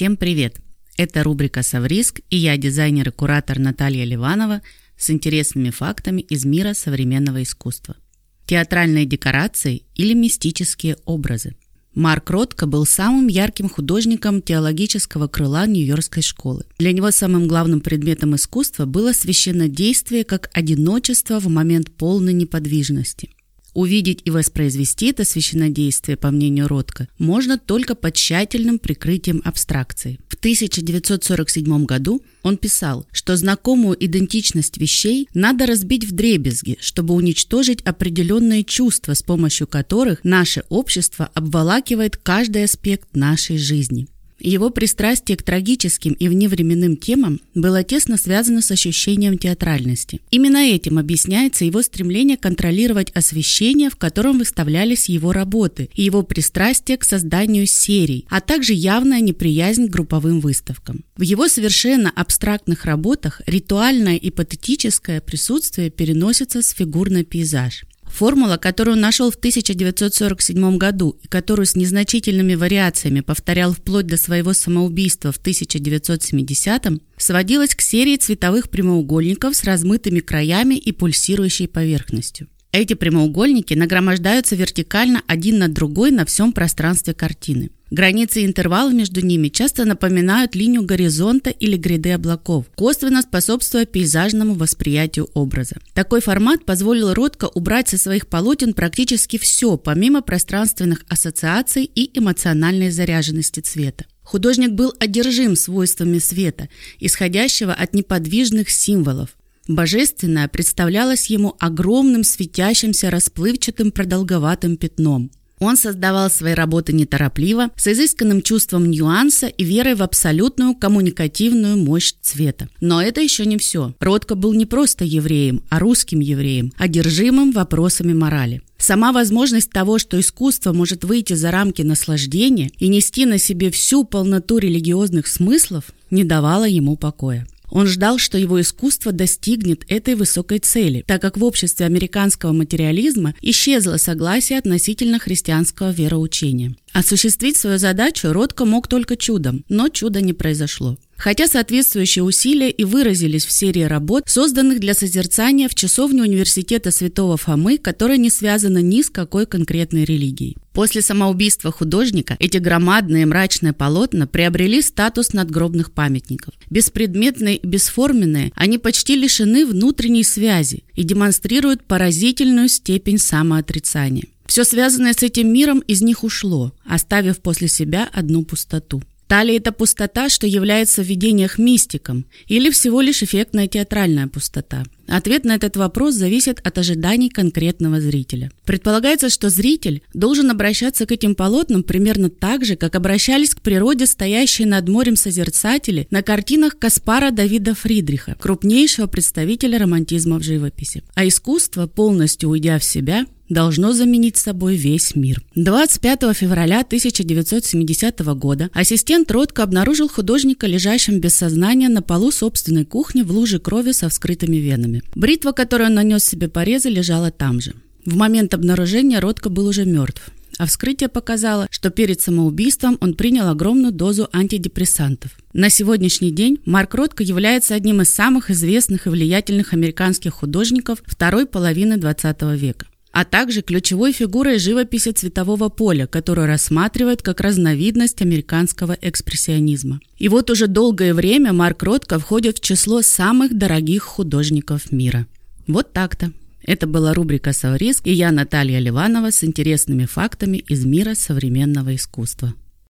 Всем привет! Это рубрика «Совриск» и я, дизайнер и куратор Наталья Ливанова с интересными фактами из мира современного искусства. Театральные декорации или мистические образы. Марк Ротко был самым ярким художником теологического крыла Нью-Йоркской школы. Для него самым главным предметом искусства было священнодействие как одиночество в момент полной неподвижности – Увидеть и воспроизвести это священнодействие, по мнению Ротко, можно только под тщательным прикрытием абстракции. В 1947 году он писал, что знакомую идентичность вещей надо разбить в дребезги, чтобы уничтожить определенные чувства, с помощью которых наше общество обволакивает каждый аспект нашей жизни. Его пристрастие к трагическим и вневременным темам было тесно связано с ощущением театральности. Именно этим объясняется его стремление контролировать освещение, в котором выставлялись его работы, и его пристрастие к созданию серий, а также явная неприязнь к групповым выставкам. В его совершенно абстрактных работах ритуальное и патетическое присутствие переносится с фигур на пейзаж. Формула, которую он нашел в 1947 году и которую с незначительными вариациями повторял вплоть до своего самоубийства в 1970-м, сводилась к серии цветовых прямоугольников с размытыми краями и пульсирующей поверхностью. Эти прямоугольники нагромождаются вертикально один на другой на всем пространстве картины. Границы и интервалы между ними часто напоминают линию горизонта или гряды облаков, косвенно способствуя пейзажному восприятию образа. Такой формат позволил Ротко убрать со своих полотен практически все, помимо пространственных ассоциаций и эмоциональной заряженности цвета. Художник был одержим свойствами света, исходящего от неподвижных символов. Божественное представлялось ему огромным светящимся расплывчатым продолговатым пятном – он создавал свои работы неторопливо, с изысканным чувством нюанса и верой в абсолютную коммуникативную мощь цвета. Но это еще не все. Ротко был не просто евреем, а русским евреем, одержимым вопросами морали. Сама возможность того, что искусство может выйти за рамки наслаждения и нести на себе всю полноту религиозных смыслов, не давала ему покоя. Он ждал, что его искусство достигнет этой высокой цели, так как в обществе американского материализма исчезло согласие относительно христианского вероучения. Осуществить свою задачу Ротко мог только чудом, но чуда не произошло. Хотя соответствующие усилия и выразились в серии работ, созданных для созерцания в часовне университета Святого Фомы, которая не связана ни с какой конкретной религией. После самоубийства художника эти громадные мрачные полотна приобрели статус надгробных памятников. Беспредметные и бесформенные, они почти лишены внутренней связи и демонстрируют поразительную степень самоотрицания. Все связанное с этим миром из них ушло, оставив после себя одну пустоту. Та ли это пустота, что является в видениях мистиком, или всего лишь эффектная театральная пустота? Ответ на этот вопрос зависит от ожиданий конкретного зрителя. Предполагается, что зритель должен обращаться к этим полотнам примерно так же, как обращались к природе стоящие над морем созерцатели на картинах Каспара Давида Фридриха, крупнейшего представителя романтизма в живописи. А искусство, полностью уйдя в себя, должно заменить собой весь мир. 25 февраля 1970 года ассистент Ротко обнаружил художника, лежащим без сознания на полу собственной кухни в луже крови со вскрытыми венами. Бритва, которую он нанес себе порезы, лежала там же. В момент обнаружения Ротко был уже мертв а вскрытие показало, что перед самоубийством он принял огромную дозу антидепрессантов. На сегодняшний день Марк Ротко является одним из самых известных и влиятельных американских художников второй половины XX века а также ключевой фигурой живописи цветового поля, которую рассматривают как разновидность американского экспрессионизма. И вот уже долгое время Марк Ротко входит в число самых дорогих художников мира. Вот так-то. Это была рубрика «Сауриск» и я, Наталья Ливанова, с интересными фактами из мира современного искусства.